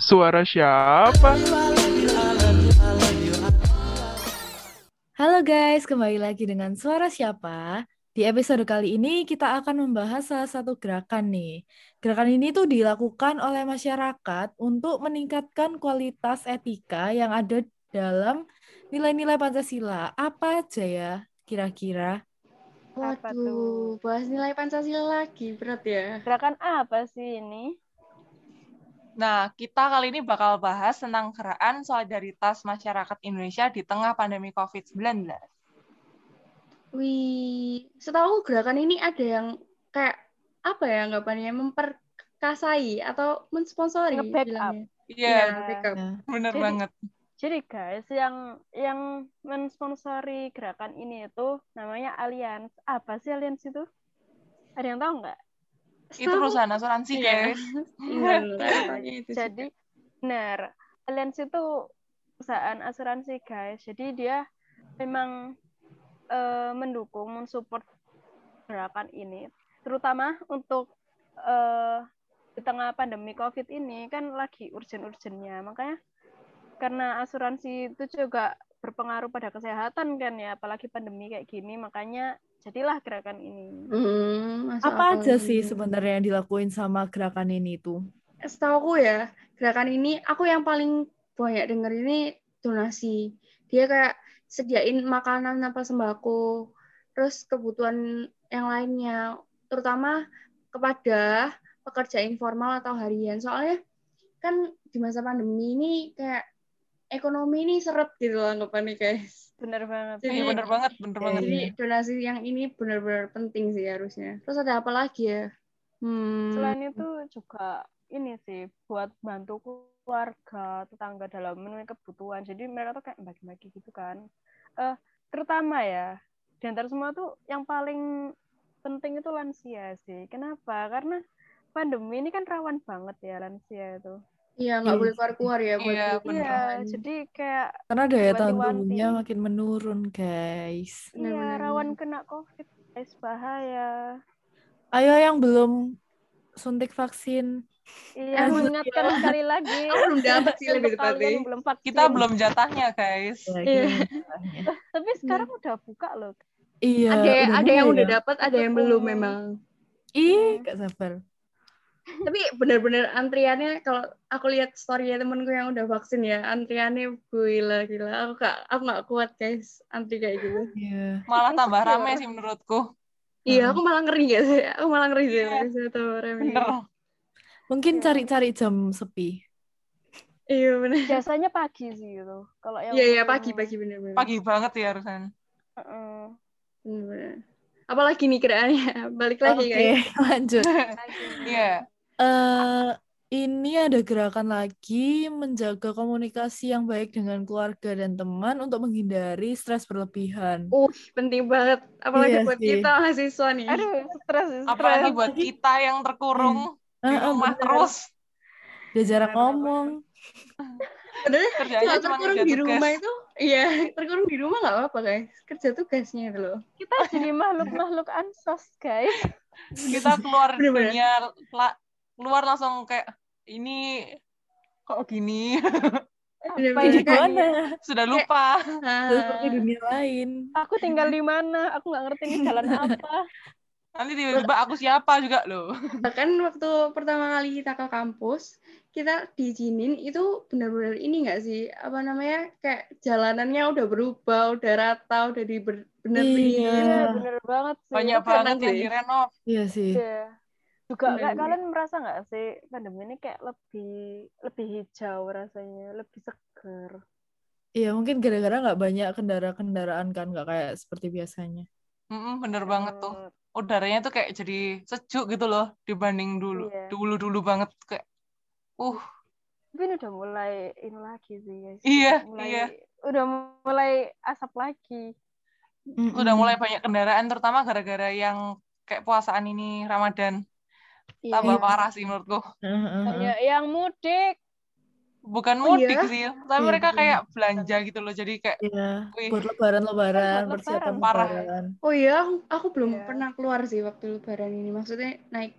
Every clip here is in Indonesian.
Suara siapa? Halo guys, kembali lagi dengan Suara Siapa. Di episode kali ini kita akan membahas salah satu gerakan nih. Gerakan ini tuh dilakukan oleh masyarakat untuk meningkatkan kualitas etika yang ada dalam nilai-nilai Pancasila. Apa aja ya kira-kira? Apa Waduh, tuh? bahas nilai Pancasila lagi, berat ya. Gerakan apa sih ini? Nah, kita kali ini bakal bahas tentang gerakan solidaritas masyarakat Indonesia di tengah pandemi COVID-19. Wih, setahu gerakan ini ada yang kayak apa ya anggapannya memperkasai atau mensponsori bilangnya. Iya. Ya. bener Jadi- banget. Jadi guys, yang yang mensponsori gerakan ini itu namanya Allianz. Apa sih Allianz itu? Ada yang tahu nggak? Itu perusahaan asuransi, Iya. guys. Iya, sih. Jadi benar, Allianz itu perusahaan asuransi guys. Jadi dia memang eh, mendukung, mensupport gerakan ini, terutama untuk eh, di tengah pandemi COVID ini kan lagi urgen-urgennya. Makanya karena asuransi itu juga berpengaruh pada kesehatan kan ya, apalagi pandemi kayak gini, makanya jadilah gerakan ini. Hmm, Apa aja sih sih. sebenarnya yang dilakuin sama gerakan ini tuh? Setahu aku ya, gerakan ini aku yang paling banyak denger ini donasi. Dia kayak sediain makanan apa sembako, terus kebutuhan yang lainnya, terutama kepada pekerja informal atau harian. Soalnya kan di masa pandemi ini kayak ekonomi ini seret gitu loh anggapannya guys. Bener banget. Jadi- Iya, bener banget, bener Iya, banget. Jadi donasi yang ini benar-benar penting sih harusnya. Terus ada apa lagi ya? Hmm. Selain itu juga ini sih buat bantu keluarga, tetangga dalam memenuhi kebutuhan. Jadi mereka tuh kayak bagi-bagi gitu kan. Eh terutama ya di antara semua tuh yang paling penting itu lansia sih. Kenapa? Karena pandemi ini kan rawan banget ya lansia itu. Iya, nggak Iya boleh keluar-keluar ya buat Iya. Iya, bahan. jadi kayak Karena daya tahan tubuhnya makin menurun, guys. iya rawan kena COVID, guys bahaya. Ayo yang belum suntik vaksin. Iya, Aduh, mengingatkan iya. sekali lagi. Aku belum dapet sih lebih tepatnya. belum vaksin. Kita belum jatahnya, guys. Ya, Iya. gimana? Tapi sekarang udah buka loh. Iya, Ada ada yang udah ya? dapat, ada yang belum memang. Ih, gak sabar. Tapi benar-benar antriannya kalau aku lihat story temenku yang udah vaksin ya, antriannya gila gila. Aku gak aku gak kuat guys antri kayak gitu. Iya. Malah tambah rame sih menurutku. Iya, Hmm. aku malah ngeri guys. Aku malah ngeri sih. Iya. Bisa tuh rame. Bener. Mungkin Iya. cari-cari jam sepi. Iya benar. Biasanya pagi sih itu. Kalau yang Iya iya pagi pagi benar-benar. Pagi banget ya harusnya. Heeh. Benar-benar. Apalagi nih gerakannya? Balik lagi Oke, guys. lanjut. Iya. Eh ini ada gerakan lagi menjaga komunikasi yang baik dengan keluarga dan teman untuk menghindari stres berlebihan. Uh, penting banget. Apalagi Iya buat sih. kita mahasiswa nih. Aduh, stres, stres. Apalagi buat kita yang terkurung di Ah, ah, rumah bener. terus. Dia jarang ngomong. Padahal kalau terkurung di tugas. rumah itu, iya terkurung di rumah nggak apa-apa guys. Kerja tugasnya itu loh. Kita jadi makhluk-makhluk ansos, guys. Kita keluar dunia, keluar langsung kayak, ini kok gini? Bener-bener Apa ya, Di kayak- mana? Sudah lupa. Seperti dunia lain. Aku tinggal di mana? Aku nggak ngerti ini jalan apa. Nanti tiba-tiba aku siapa juga loh. Bahkan waktu pertama kali kita ke kampus, kita diizinin itu benar-benar ini nggak sih? Apa namanya? Kayak jalanannya udah berubah, udah rata, udah di bener Iya. Bener banget sih. Banyak banget yang direnov. Iya sih. Iya. Juga kayak Bener-bener. kalian merasa nggak sih pandemi ini kayak lebih lebih hijau rasanya, lebih seger. Iya, mungkin gara-gara nggak banyak kendara-kendaraan kan, nggak kayak seperti biasanya. Mm-mm, bener banget tuh. Udaranya tuh kayak jadi sejuk gitu loh dibanding dulu. Iya. Dulu-dulu banget kayak uh Tapi ini udah mulai ini lagi sih guys. Iya, mulai, iya. Udah mulai asap lagi. udah mulai banyak kendaraan terutama gara-gara yang kayak puasaan ini Ramadan. Iya. Tambah parah sih menurutku. Banyak yang mudik. Bukan Oh, mudik iya? sih, tapi Iya, mereka kayak belanja gitu loh. Jadi kayak Iya, Wih. buat lebaran-lebaran, persiapan lebaran, parah. lebaran. Oh iya, aku, aku belum Iya. pernah keluar sih waktu lebaran ini. Maksudnya naik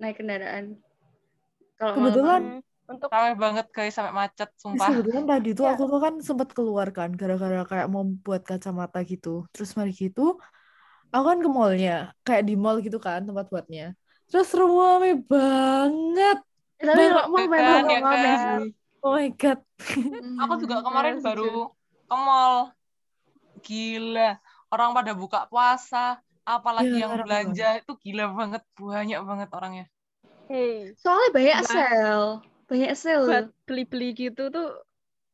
naik kendaraan. Kalau Kebetulan malam-malam. untuk Ramai banget guys sampai macet, sumpah. Sebetulnya tadi tuh Ya. aku tuh kan sempat keluar kan gara-gara kayak mau buat kacamata gitu. Terus mari gitu, aku kan ke mallnya, kayak di mall gitu kan tempat buatnya. Terus rame banget. Eh, tapi Banget kok mau main kan, ya kan? sih? Oh my God. Aku juga kemarin baru ke mall. Gila, orang pada buka puasa, apalagi Iya, yang belanja itu gila banget, banyak banget orangnya. hey, Soalnya banyak sale, banyak sale. buat beli-beli gitu tuh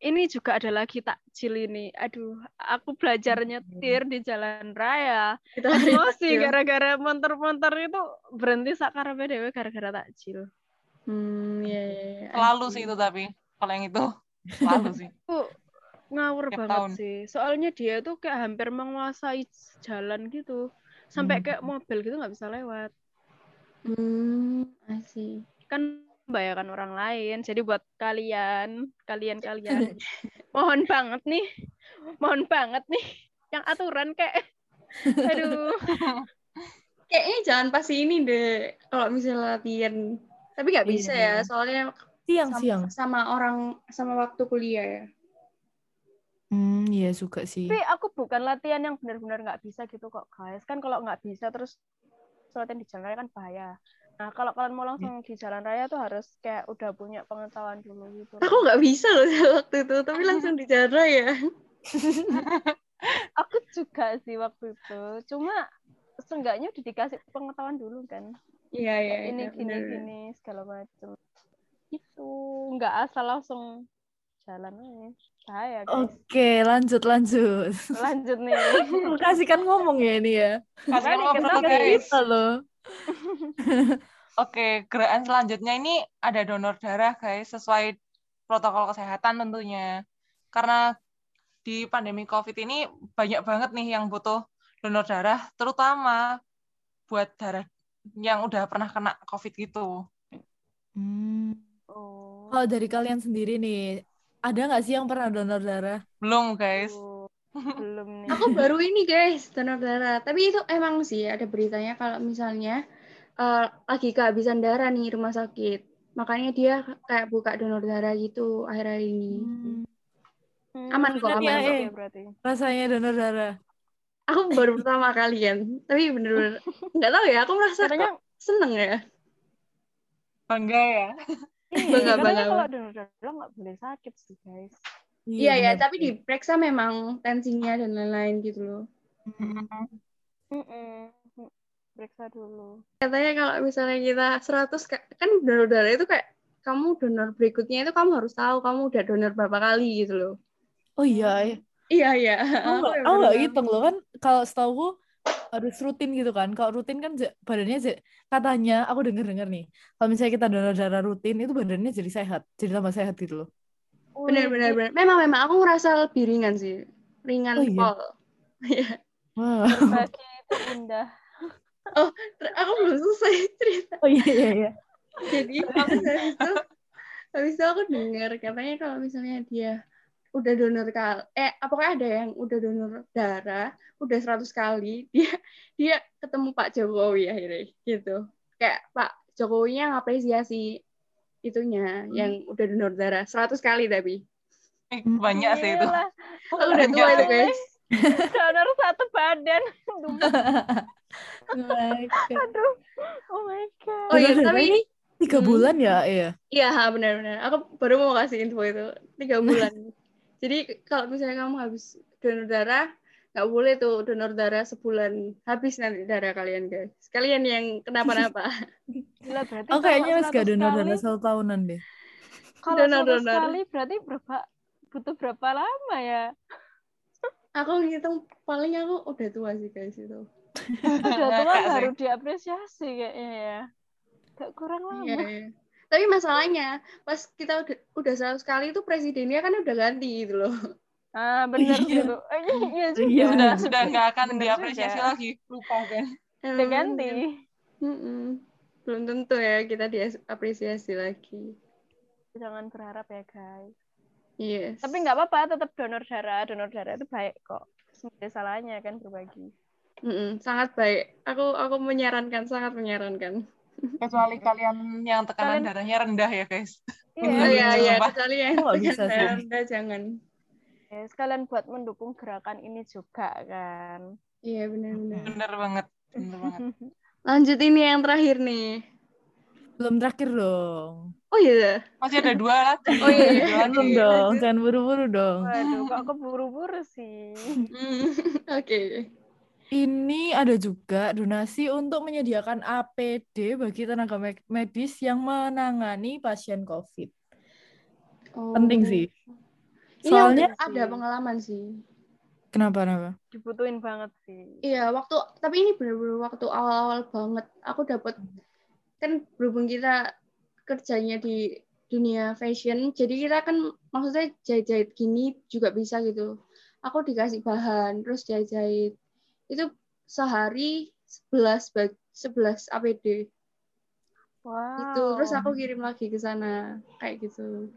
ini juga ada lagi takjil ini. Aduh, aku belajar nyetir di jalan raya. Emosi gara-gara motor-motor itu berhenti sakarepe dewe gara-gara takjil. Hmm, iya, iya, iya. Selalu sih itu tapi, kalau yang itu, selalu sih. Tuh ngawur Tiap banget tahun. sih. Soalnya dia tuh kayak hampir menguasai jalan gitu. Sampai Hmm. kayak mobil gitu nggak bisa lewat. Hmm, I see. Kan membahayakan orang lain. Jadi buat kalian, kalian-kalian, mohon banget nih, mohon banget nih, yang aturan kayak, aduh, Kayaknya jangan pas ini deh, kalau misalnya latihan. Tapi nggak Iya. bisa ya, soalnya Siang-siang. sama, sama orang sama waktu kuliah ya. Hmm, iya suka sih. tapi aku bukan latihan yang benar-benar nggak bisa gitu kok guys. Kan kalau nggak bisa terus latihan di jalan kan bahaya. Nah kalau kalian mau langsung di jalan raya tuh harus kayak udah punya pengetahuan dulu gitu. Aku nggak bisa loh waktu itu, tapi langsung di jalan raya. Aku juga sih waktu itu. Cuma seenggaknya udah dikasih pengetahuan dulu kan. Iya, iya, ini iya, gini bener. gini segala macam. Itu nggak asal langsung jalan aja. Bahaya guys. Oke, lanjut lanjut. Lanjut nih. Kasih kan ngomong ya ini ya. Kasih ngobrol kita Kan guys. kita loh. Oke, gerakan selanjutnya ini ada donor darah, guys, sesuai protokol kesehatan tentunya. Karena di pandemi COVID ini banyak banget nih yang butuh donor darah, terutama buat darah yang udah pernah kena COVID gitu. Hmm. Oh. Kalau dari kalian sendiri nih, ada nggak sih yang pernah donor darah? Belum, guys. Oh, belum nih. Aku baru ini guys, donor darah. Tapi itu emang sih ada beritanya kalau misalnya eh, lagi kehabisan darah nih rumah sakit. Makanya dia kayak buka donor darah gitu akhir-akhir ini. Hmm. Aman kok, aman iya, kok. iya, berarti. Rasanya donor darah. Aku baru pertama kalian, tapi bener-bener nggak tahu ya. Aku merasa Katanya seneng ya. Bangga ya. Iya, Bangga, bangga, kalau donor darah nggak boleh sakit sih guys. Iya ya, benar tapi diperiksa memang tensinya dan lain-lain gitu loh. Periksa dulu. Katanya kalau misalnya kita 100 ka- kan donor darah itu kayak kamu donor berikutnya itu kamu harus tahu kamu udah donor berapa kali gitu loh. Oh iya, ya. Iya iya. Aku nggak, hitung loh kan. Kalau setahu harus rutin gitu kan. Kalau rutin kan badannya katanya aku denger dengar nih. Kalau misalnya kita donor darah rutin itu badannya jadi sehat, jadi tambah sehat gitu loh. Bener bener bener. Memang memang aku ngerasa lebih ringan sih. Ringan Oh, iya? pol. Iya. Itu indah. Ter- Aku belum selesai cerita. Oh iya iya iya. Jadi habis itu habis itu aku dengar katanya kalau misalnya dia udah donor kali eh apakah ada yang udah donor darah udah 100 kali dia dia ketemu Pak Jokowi akhirnya gitu kayak Pak Jokowinya ngapresiasi itunya yang udah donor darah 100 kali tapi Eh, Banyak sih itu. Aku udah tua itu guys donor satu badan. Oh my God. Aduh, oh my god. oh iya tapi ini tiga Hmm. bulan ya, iya. Iya, benar-benar. Aku baru mau kasih info itu. Tiga bulan. Jadi kalau misalnya kamu habis donor darah, nggak boleh tuh donor darah sebulan. Habis nanti darah kalian, guys. Kalian yang kenapa-napa. Gila berarti Oh kayaknya wes gak 100 donor darah satu tahunan deh. Kalau Donor, 100 donor. kali berarti berapa butuh berapa lama ya? aku ngitung paling aku udah tua sih, guys, itu. Udah tua baru diapresiasi kayaknya ya. Gak kurang lama. Iya, iya. Tapi masalahnya, pas kita udah, udah 100 kali itu presidennya kan udah ganti gitu loh. Ah, bener Iya. gitu. Eh, iya juga. Iya, Sudah benar. sudah nggak akan Bener diapresiasi juga. lagi. Lupa kan. Udah ganti. Mm-mm. Belum tentu ya kita diapresiasi lagi. Jangan berharap ya guys. Yes. Tapi nggak apa-apa, tetap donor darah. Donor darah itu baik kok. Sebenarnya salahnya kan berbagi. Mm-mm, sangat baik. Aku aku menyarankan, sangat menyarankan. Kecuali kalian yang tekanan Kalian- darahnya rendah ya, guys. Oh Iya, iya iya kecuali yang nggak bisa sih? rendah jangan. ya, sekalian buat mendukung gerakan ini juga kan. Iya benar-benar. Bener banget. Bener banget. Lanjut ini yang terakhir nih. Belum terakhir dong. Oh iya. Masih ada dua lagi. Oh iya, iya. Belum dong, jangan buru-buru dong. Waduh, kok keburu-buru sih. Hmm, Oke. Ini ada juga donasi untuk menyediakan APD bagi tenaga me- medis yang menangani pasien COVID. Oh. Penting sih. Ini Soalnya aku ada pengalaman sih. kenapa kenapa? Dibutuhin banget sih. Iya, waktu tapi ini benar-benar waktu awal-awal banget. Aku dapat kan berhubung kita kerjanya di dunia fashion, jadi kita kan maksudnya jahit-jahit gini juga bisa gitu. Aku dikasih bahan, terus jahit-jahit. Itu sehari 11 bag 11 APD Wow. gitu. Terus aku kirim lagi ke sana kayak gitu.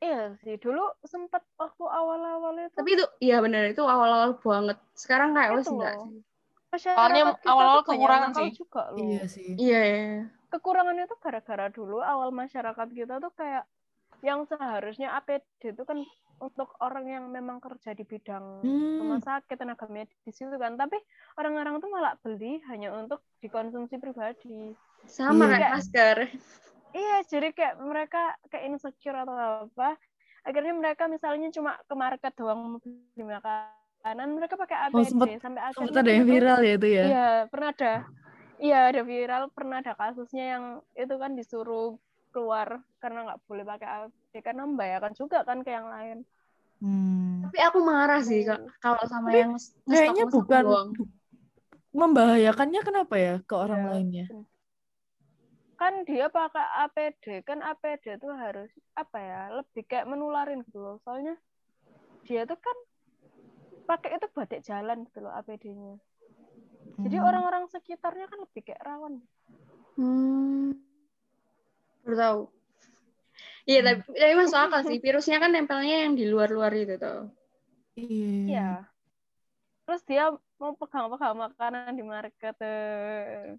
Iya sih, dulu sempet waktu awal-awal itu Tapi itu iya benar itu awal-awal banget. Sekarang kayak wes Itu enggak sih. Soalnya awal-awal kekurangan sih. juga loh. Iya sih. Iya, iya. Kekurangannya tuh gara-gara dulu awal masyarakat kita tuh kayak yang seharusnya APD itu kan untuk orang yang memang kerja di bidang Hmm. rumah sakit tenaga medis itu kan tapi orang-orang tuh malah beli hanya untuk dikonsumsi pribadi Sama kayak masker. iya jadi kayak mereka kayak insecure atau apa akhirnya mereka misalnya cuma ke market doang beli makanan mereka pakai Oh, APD sempet- sampai Sempat akhirnya ada yang itu- viral ya itu ya. Iya, pernah ada. Iya, ada viral, pernah ada kasusnya yang itu kan disuruh keluar karena nggak boleh pakai APD karena membahayakan juga kan ke yang lain. Hmm. Tapi aku marah sih Kak, kalau sama Tapi yang Kayaknya bukan doang. membahayakannya kenapa ya ke orang Iya. lainnya? Kan dia pakai APD, kan APD itu harus apa ya, lebih kayak menularin gitu loh. Soalnya dia tuh kan pakai itu batik jalan gitu loh APD-nya. Jadi Hmm. orang-orang sekitarnya kan lebih kayak rawan. Hmm. Baru tahu. Iya, tapi, tapi masuk akal sih. Virusnya kan nempelnya yang di luar-luar itu tuh. Iya. Iya. Terus dia mau pegang-pegang makanan di market. eh.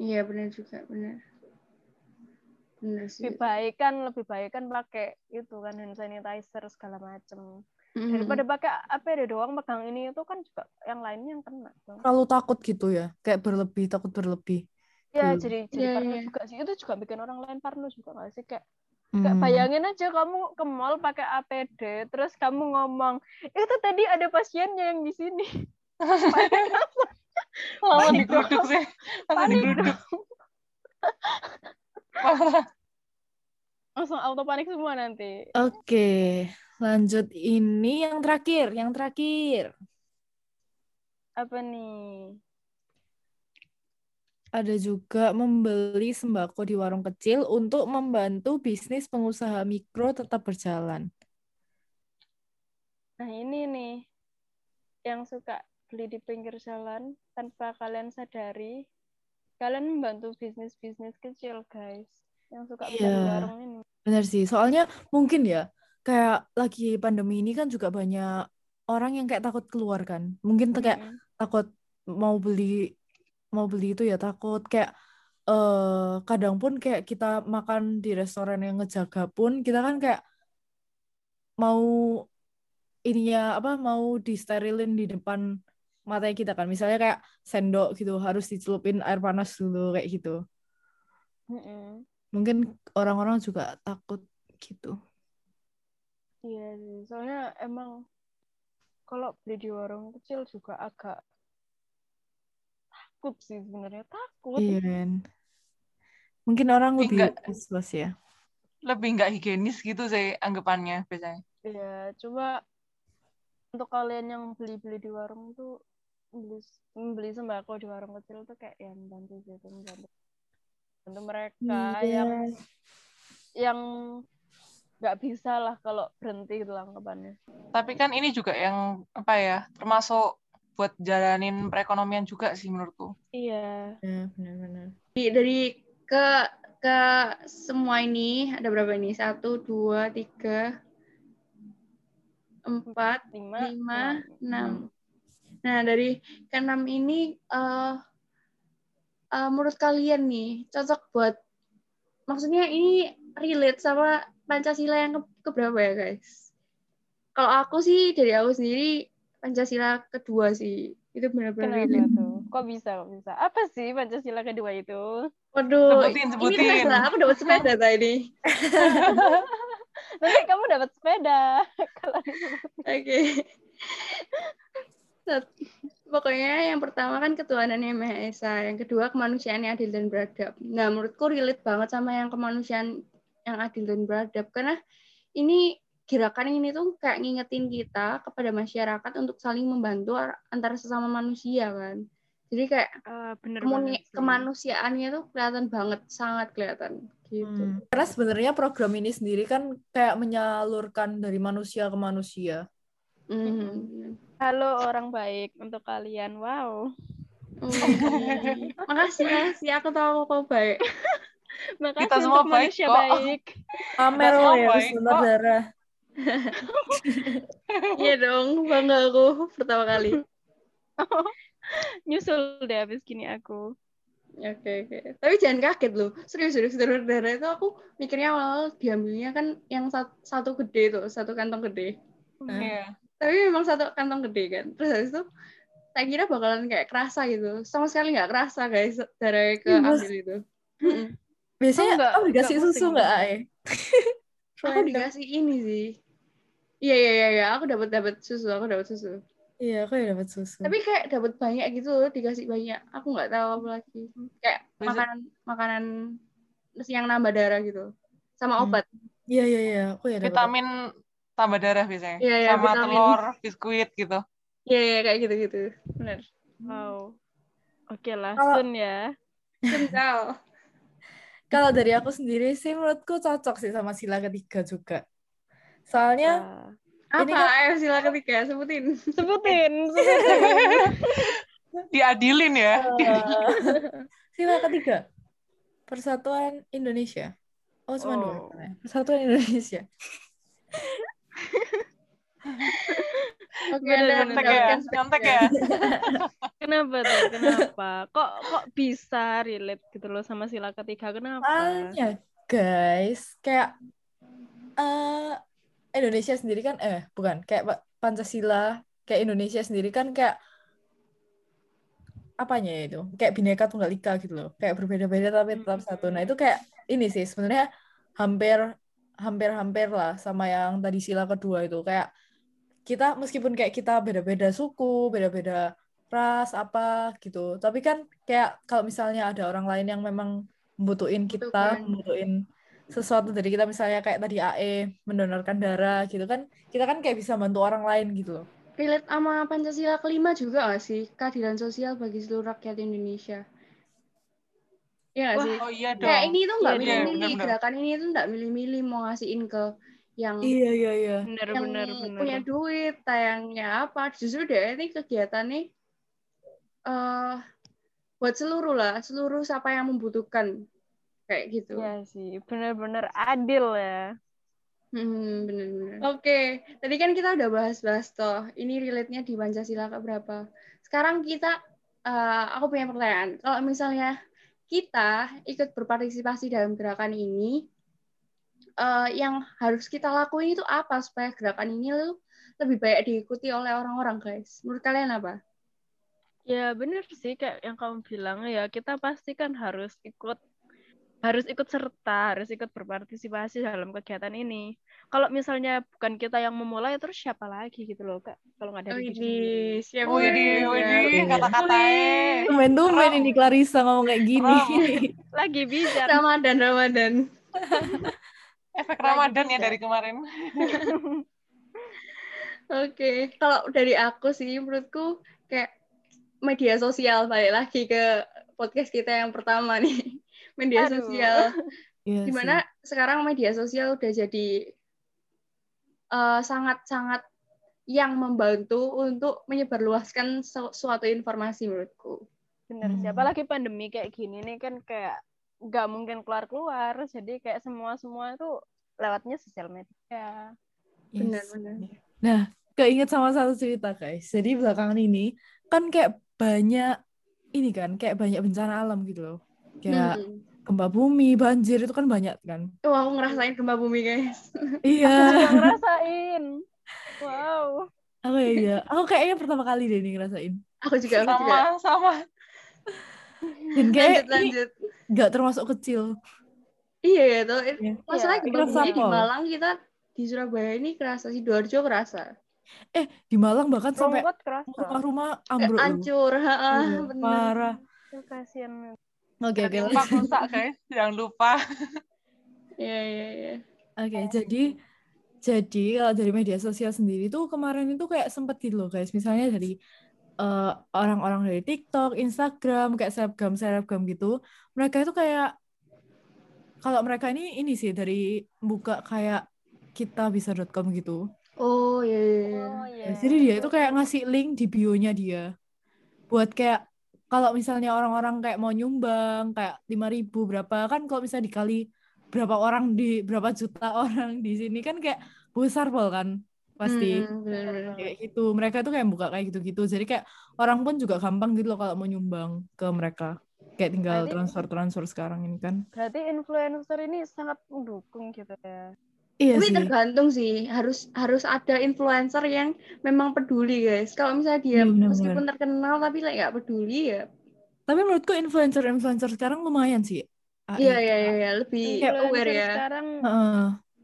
Iya, benar juga, benar. Benar sih. lebih baik kan lebih baik kan pakai itu kan hand sanitizer segala macem Mm. daripada pakai APD doang pegang ini itu kan juga yang lainnya yang kena tuh. Terlalu takut gitu ya, kayak berlebih, takut berlebih. Ya Hmm. jadi jadi Iya, parno iya. juga sih itu juga bikin orang lain parno juga nggak sih kayak kayak Hmm. bayangin aja kamu ke mall pakai APD terus kamu ngomong itu tadi ada pasiennya yang di sini dong. digeruduk sih. Digeruduk. Parah. langsung auto panik semua nanti Oke, lanjut ini yang terakhir, yang terakhir. apa nih Ada juga membeli sembako di warung kecil untuk membantu bisnis pengusaha mikro tetap berjalan. nah ini nih yang suka beli di pinggir jalan tanpa kalian sadari kalian membantu bisnis bisnis kecil guys yang suka beli di Iya. warung ini Benar sih, soalnya mungkin ya, kayak lagi pandemi ini kan juga banyak orang yang kayak takut keluar kan. Mungkin tuh kayak Mm-mm. takut mau beli mau beli itu ya takut. Kayak eh kadang pun kayak kita makan di restoran yang ngejaga pun kita kan kayak mau ininya apa mau disterilin di depan matanya kita kan. Misalnya kayak sendok gitu harus dicelupin air panas dulu kayak gitu. Mm-mm. mungkin orang-orang juga takut gitu. Iya sih, soalnya emang kalau beli di warung kecil juga agak takut sih sebenarnya takut. iya kan mungkin orang lebih nggak- was-was ya Lebih nggak higienis gitu sih anggapannya biasanya. Iya, coba untuk kalian yang beli-beli di warung tuh beli membeli sembako di warung kecil tuh kayak yang bantu gitu, membantu bantu mereka Iya. yang yang nggak bisa lah kalau berhenti gitu anggapannya. Tapi kan ini juga yang apa ya, termasuk buat jalanin perekonomian juga sih menurutku. Iya. ya benar-benar Di- dari ke ke semua ini ada berapa ini? Satu, dua, tiga, empat, Lima, lima, enam. enam. Nah dari keenam ini eh eh, menurut kalian nih cocok buat maksudnya ini relate sama Pancasila yang ke keberapa ya guys? Kalau aku sih dari aku sendiri Pancasila kedua sih itu benar-benar Kenapa tuh? Kok bisa, kok bisa? Apa sih Pancasila kedua itu? Waduh, Sebutin, ini sebutin. keren lah. Aku dapat sepeda tadi. Nanti kamu dapat sepeda. Kalau Oke. Sat- Pokoknya yang pertama kan ketuhanan yang Maha Esa, yang kedua kemanusiaan yang adil dan beradab. Nah, menurutku relate banget sama yang kemanusiaan yang adil dan beradab karena ini gerakan ini tuh kayak ngingetin kita kepada masyarakat untuk saling membantu ar- antara sesama manusia kan. Jadi kayak Eh, bener kemanusiaannya tuh kelihatan banget, sangat kelihatan gitu. Hmm. Karena sebenarnya program ini sendiri kan kayak menyalurkan dari manusia ke manusia. Mhm. Halo orang baik untuk kalian. Wow. Wih. makasih, makasih. Aku tahu kau baik. Makasih Kita semua untuk baik manusia kok. baik. Pamer ya, darah. Iya dong, bangga aku pertama kali. Nyusul deh habis gini aku. Oke, oke. Tapi jangan kaget loh. Serius, serius. Donor darah itu aku mikirnya awal diambilnya kan yang sat- satu gede tuh, satu kantong gede. Iya. Tapi memang satu kantong gede kan. Terus habis itu saya kira bakalan kayak kerasa gitu. Sama sekali nggak kerasa guys darah ke Mas. ambil itu. Biasanya Oh, enggak- kamu dikasih enggak susu nggak, Ae? Aku dikasih ini sih. Iya, iya, iya, iya. Aku dapat dapat susu, aku dapat susu. Iya, aku ya dapat susu. Tapi kayak dapat banyak gitu loh, dikasih banyak. Aku nggak tahu apa lagi. Kayak Bisa- makanan makanan yang nambah darah gitu. Sama Hmm. obat. Iya, iya, iya. Aku ya dapat. Vitamin tambah darah biasanya. Iya, iya, Sama vitamin. telur, biskuit gitu. Iya, iya kayak gitu-gitu. Benar. Wow. Oke lah, Kalau- Sun ya. Kental. Kalau dari aku sendiri sih menurutku cocok sih sama sila ketiga juga. Soalnya Wah. Apa? Ini kan- Ayo sila ketiga, sebutin. Sebutin, sebutin. Diadilin ya. eh, sila ketiga Persatuan Indonesia. Oh, cuma dua. Oh. katanya. Persatuan Indonesia. Oke, bener. Nyontek ya, nyontek ya. Kenapa tuh? Kenapa? Kok kok bisa relate gitu loh sama sila ketiga? Kenapa? Soalnya, guys, kayak eh Indonesia sendiri kan eh bukan, kayak Pa- Pancasila, kayak Indonesia sendiri kan kayak apanya ya itu? Kayak Bhinneka Tunggal Ika gitu loh. Kayak berbeda-beda tapi tetap satu. Nah, itu kayak ini sih sebenarnya hampir hampir-hampir lah sama yang tadi sila kedua itu kayak kita meskipun kayak kita beda-beda suku, beda-beda ras apa gitu. Tapi kan kayak kalau misalnya ada orang lain yang memang membutuhin kita, Membutuhkan. membutuhin sesuatu dari kita misalnya kayak tadi AE mendonorkan darah gitu kan, kita kan kayak bisa bantu orang lain gitu loh. Relate sama Pancasila kelima juga nggak sih? Keadilan sosial bagi seluruh rakyat Indonesia. Iya Wah, sih? oh iya dong. Kayak ini tuh nggak Iya, milih-milih. Gerakan ini tuh nggak milih-milih mau ngasihin ke yang Iya iya iya. Bener, yang bener, bener. punya duit, tayangnya apa. Justru deh ini kegiatannya eh buat seluruh lah, seluruh siapa yang membutuhkan. Kayak gitu. Iya sih, bener-bener adil ya. Hmm, bener-bener. Oke, tadi kan kita udah bahas-bahas toh. Ini relate-nya di Pancasila ke berapa. Sekarang kita, eh, aku punya pertanyaan. Kalau misalnya kita ikut berpartisipasi dalam gerakan ini, eh, yang harus kita lakuin itu apa supaya gerakan ini lu lebih banyak diikuti oleh orang-orang, guys? Menurut kalian apa? Ya bener sih kayak yang kamu bilang ya kita pasti kan harus ikut harus ikut serta, harus ikut berpartisipasi dalam kegiatan ini. Kalau misalnya bukan kita yang memulai, terus siapa lagi gitu loh, Kak? Kalau nggak dari diri sendiri. Widih, siap Widih, widih, Iya. kata-katanya. Tumben-tumben Serem. ini Clarissa ngomong kayak gini. Lagi bijak. Ramadan, Ramadan. Efek Lagi Ramadan ya dari kemarin. Oke, kalau dari aku sih menurutku kayak media sosial balik lagi ke podcast kita yang pertama nih. Media Aduh. sosial. Iya Di mana sekarang media sosial udah jadi eh, sangat-sangat yang membantu untuk menyebarluaskan su- suatu informasi menurutku. Bener sih. Hmm. Apalagi pandemi kayak gini nih kan kayak nggak mungkin keluar-keluar. Jadi kayak semua-semua itu lewatnya sosial media. Yes. Benar-benar. Nah, keinget sama satu cerita guys. Jadi belakangan ini kan kayak banyak ini kan kayak banyak bencana alam gitu loh. Kayak Hmm. gempa bumi, banjir itu kan banyak kan. Oh, aku ngerasain gempa bumi, guys. Iya. Yang ngerasain. Wow. Aku ya iya. Aku kayaknya pertama kali deh nih ngerasain. Aku juga, aku juga. Sama, sama. Dan kayak Lanjut, ini lanjut. Nggak termasuk kecil. Iya ya, tuh. Iya. Masalah Iya, gempa kerasa bumi di pol. Malang kita di Surabaya ini kerasa, Sidoarjo kerasa. Eh, di Malang bahkan sampai rumah-rumah Eh, ambruk. Hancur, heeh, Iya, bener. Parah. Aduh, Kasihan. Oke, oke. Dan lanjut. impak rusak guys, jangan lupa. Iya, iya, iya. Oke, jadi jadi kalau dari media sosial sendiri tuh kemarin itu kayak sempet gitu loh guys. Misalnya dari eh, orang-orang dari TikTok, Instagram, kayak selebgram selebgram gitu. Mereka itu kayak kalau mereka ini ini sih dari buka kayak kita bisa.com gitu. Oh, iya, iya, iya. Oh iya. Jadi dia itu kayak ngasih link di bio-nya dia. Buat kayak kalau misalnya orang-orang kayak mau nyumbang kayak 5000 berapa kan kalau misalnya dikali berapa orang di berapa juta orang di sini kan kayak besar pol kan pasti Hmm, bener, bener. kayak gitu mereka tuh kayak buka kayak gitu-gitu jadi kayak orang pun juga gampang gitu loh kalau mau nyumbang ke mereka kayak tinggal Berarti- transfer transfer sekarang ini kan Berarti influencer ini sangat mendukung gitu ya. iya Tapi sih tergantung sih, harus harus ada influencer yang memang peduli, guys. Kalau misalnya dia Iya, benar-benar. meskipun terkenal tapi like, nggak peduli ya, tapi menurutku influencer influencer sekarang lumayan sih iya iya iya iya, lebih Kayak aware ya. sekarang Heeh.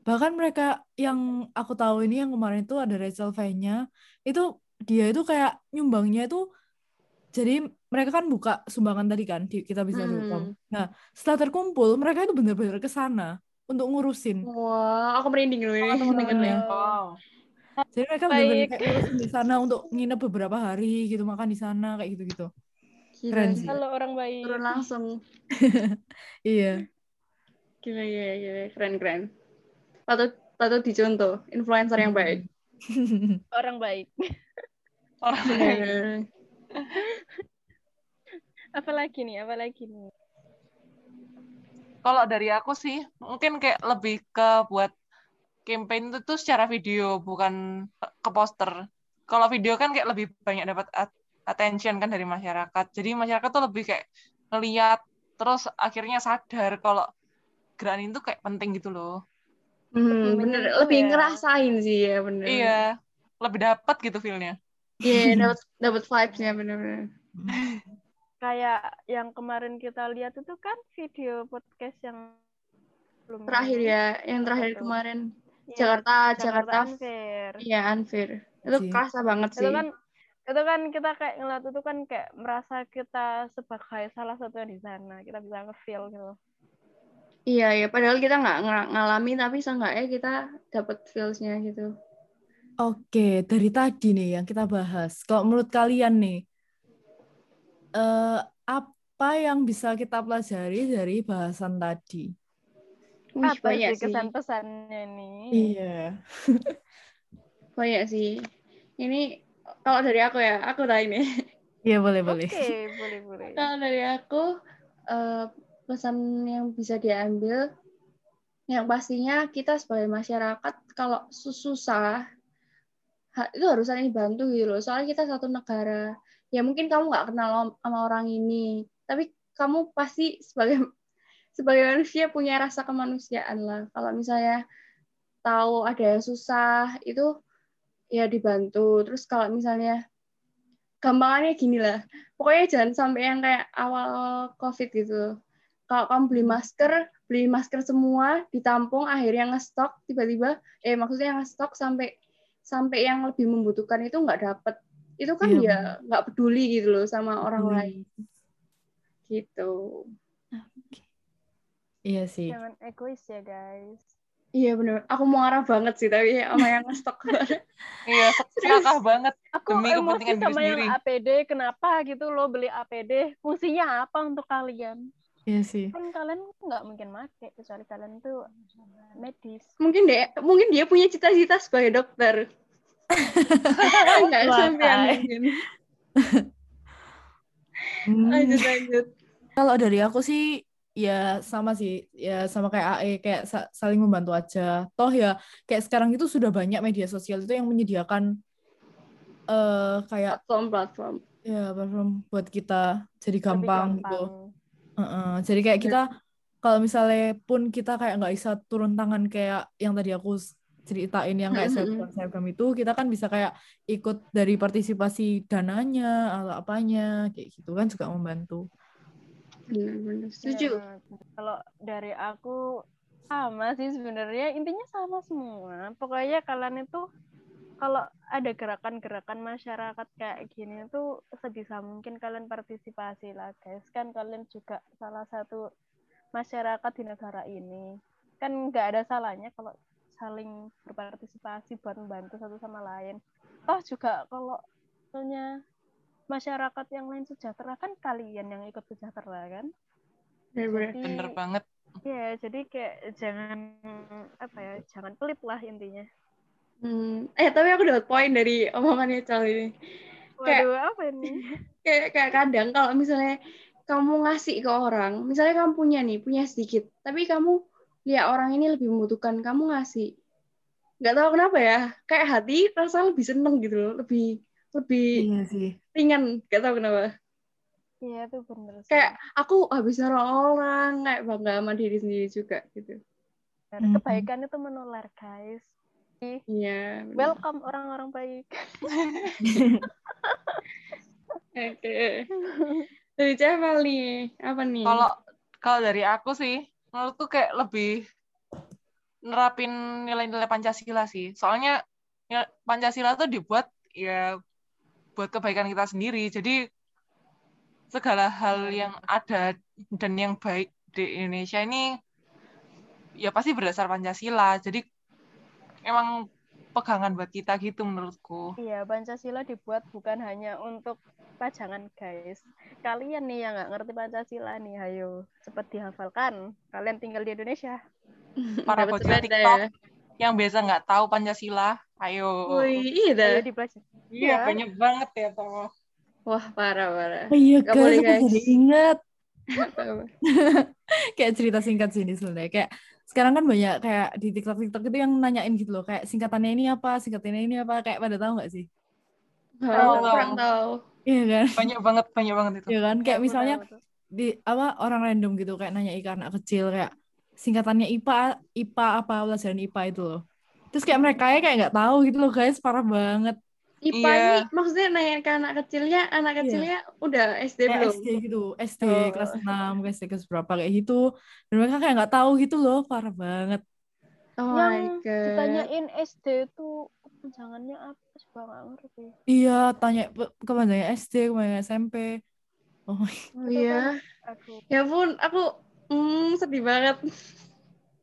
Bahkan mereka yang aku tahu ini yang kemarin itu ada Rachel V-nya, itu dia itu kayak nyumbangnya itu jadi mereka kan buka sumbangan tadi kan di kita bisa Hmm. Nah, setelah terkumpul mereka itu benar-benar ke sana untuk ngurusin. Wah, aku merinding loh ini Oh, ya. Wow. Jadi mereka benar-benar ngurusin di sana untuk nginep beberapa hari gitu, makan di sana kayak gitu-gitu. Gila, Keren sih. halo orang baik. Turun langsung. Iya. Gila, gila, gila. Keren, keren. Patut, patut dicontoh. Influencer yang baik. Orang baik. Orang Bener. Apalagi nih? Apalagi nih? Kalau dari aku sih, mungkin kayak lebih ke buat campaign itu tuh secara video, bukan ke poster. Kalau video kan kayak lebih banyak dapat at- attention kan dari masyarakat. Jadi masyarakat tuh lebih kayak ngeliat, terus akhirnya sadar kalau gerakan itu kayak penting gitu loh. Hmm, bener. Lebih ya. ngerasain sih ya, bener. Iya, lebih dapat gitu feel-nya. Iya, dapat dapat vibes-nya bener-bener. Kayak yang kemarin kita lihat itu kan video podcast yang belum Terakhir ya, yang terakhir tuh? kemarin Iya, Jakarta, Jakarta, Jakarta Unfair. iya unfair. Itu Sih. kerasa banget sih. Itu kan itu kan kita kayak ngeliat itu kan kayak merasa kita sebagai salah satu yang di sana. Kita bisa nge-feel gitu. Iya, iya. Padahal kita nggak ng- ngalamin, tapi seenggaknya kita dapat feels-nya gitu. Oke, dari tadi nih yang kita bahas. Kalau menurut kalian nih, eh, apa yang bisa kita pelajari dari bahasan tadi? Wih, Apa banyak sih kesan-pesannya nih? Iya. Banyak sih. Ini kalau dari aku ya, aku tahu ini. Iya, boleh, Oke, boleh. boleh, boleh. Kalau dari aku, eh, pesan yang bisa diambil, yang pastinya kita sebagai masyarakat, kalau sus- susah, itu harus saling bantu gitu loh. Soalnya kita satu negara. Ya mungkin kamu nggak kenal sama orang ini, tapi kamu pasti sebagai sebagai manusia punya rasa kemanusiaan lah. Kalau misalnya tahu ada yang susah, itu ya dibantu. Terus kalau misalnya gampangannya gini lah, pokoknya jangan sampai yang kayak awal COVID gitu. Kalau kamu beli masker, beli masker semua, ditampung, akhirnya ngestok, tiba-tiba, eh maksudnya ngestok sampai sampai yang lebih membutuhkan itu nggak dapet. Itu kan Iya, ya nggak peduli gitu loh sama orang Peduli. lain. Gitu. Iya sih. Jangan egois ya, guys. Iya bener. Aku mau arah banget sih, tapi sama yang ngestok. Iya, serakah banget. Aku Demi emosi kepentingan diri sama yang sendiri. APD. Kenapa gitu lo beli APD? Fungsinya apa untuk kalian? Iya sih. Kan kalian nggak mungkin make kecuali kalian tuh medis. mungkin dia mungkin dia punya cita-cita sebagai dokter. Enggak tai. mungkin. Hmm. Lanjut lanjut. Kalau dari aku sih ya sama sih ya sama kayak AE kayak sa- saling membantu aja. Toh ya kayak sekarang itu sudah banyak media sosial itu yang menyediakan eh kayak Platform platform. Ya, platform buat kita jadi lebih gampang gitu. Heeh, Jadi kayak kita kalau misalnya pun kita kayak nggak bisa turun tangan kayak yang tadi aku ceritain yang kayak selebgram selebgram itu, kita kan bisa kayak ikut dari partisipasi dananya atau apanya kayak gitu kan juga membantu. Benar-benar setuju. Ya, kalau dari aku sama sih sebenarnya intinya sama semua. Pokoknya kalian itu kalau ada gerakan-gerakan masyarakat kayak gini tuh sebisa mungkin kalian partisipasi lah guys. Kan kalian juga salah satu masyarakat di negara ini. Kan nggak ada salahnya kalau saling berpartisipasi buat membantu satu sama lain. Toh juga kalau misalnya masyarakat yang lain sejahtera kan kalian yang ikut sejahtera kan? Benar-benar. Jadi, Bener banget. Ya, jadi kayak jangan apa ya, jangan pelit lah intinya. Hmm. Eh, tapi aku dapat poin dari omongannya Cal ini. Kayak- Waduh, apa ini? Kayak, kayak kadang kalau misalnya kamu ngasih ke orang, misalnya kamu punya nih, punya sedikit, tapi kamu lihat orang ini lebih membutuhkan, kamu ngasih. Nggak tahu kenapa ya, kayak hati rasa lebih seneng gitu loh, lebih lebih Iya sih. ringan, nggak tahu kenapa. Iya, itu bener sih. Kayak aku habis nolong orang, kayak bangga sama diri sendiri juga gitu. Kebaikan itu menular, guys. Iya. Welcome orang-orang baik. Oke. Dari Ceval nih, apa nih? Kalau kalau dari aku sih, menurutku kayak lebih nerapin nilai-nilai Pancasila sih. Soalnya ya, Pancasila tuh dibuat ya buat kebaikan kita sendiri. Jadi segala hal yang ada dan yang baik di Indonesia ini ya pasti berdasar Pancasila. Jadi emang pegangan buat kita gitu menurutku. Iya, Pancasila dibuat bukan hanya untuk pajangan, guys. Kalian nih yang nggak ngerti Pancasila nih, ayo cepet dihafalkan. Kalian tinggal di Indonesia. Para bocil TikTok ya. yang biasa nggak tahu Pancasila, ayo. Wih, iya dah. Ayo dipelajari. Iya, Ya. banyak banget ya, Tomo. Wah, parah, parah. Oh iya Nggak guys, boleh, guys. jadi ingat kayak cerita singkat sini sebenarnya kayak sekarang kan banyak kayak di TikTok TikTok itu yang nanyain gitu loh kayak singkatannya ini apa singkatannya ini apa kayak pada tahu nggak sih? Oh, Tahu, kurang tahu. tahu. iya kan? Banyak banget, banyak banget itu. iya kan? Kayak misalnya di apa orang random gitu kayak nanya ikan anak kecil kayak singkatannya IPA IPA apa pelajaran IPA itu loh. Terus kayak mereka ya kayak nggak tahu gitu loh guys. Parah banget IPA Iya. ini maksudnya nanya ke anak kecilnya, anak Iya. kecilnya udah SD kayak belum? SD gitu SD Oh. kelas 6 SD kelas berapa kayak gitu dan mereka kayak nggak tahu gitu loh parah banget Oh my yang god. ditanyain SD itu kepanjangannya apa coba nggak ngerti iya tanya kepanjangannya SD kepanjangannya SMP oh my Oh iya. aduh Ya pun, aku hmm, sedih banget.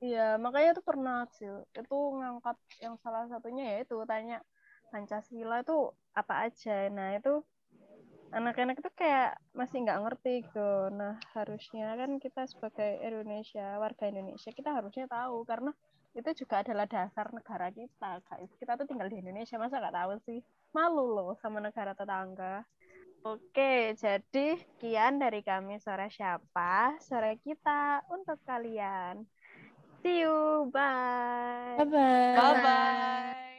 iya makanya tuh pernah sih itu ngangkat yang salah satunya ya itu tanya Pancasila itu apa aja? Nah itu anak-anak itu kayak masih nggak ngerti gitu. Nah harusnya kan kita sebagai Indonesia warga Indonesia kita harusnya tahu. Karena itu juga adalah dasar negara kita guys. Kita tuh tinggal di Indonesia masa nggak tahu sih? Malu loh sama negara tetangga. Oke, jadi sekian dari kami sore siapa, sore kita untuk kalian. See you, bye. bye bye Bye-bye.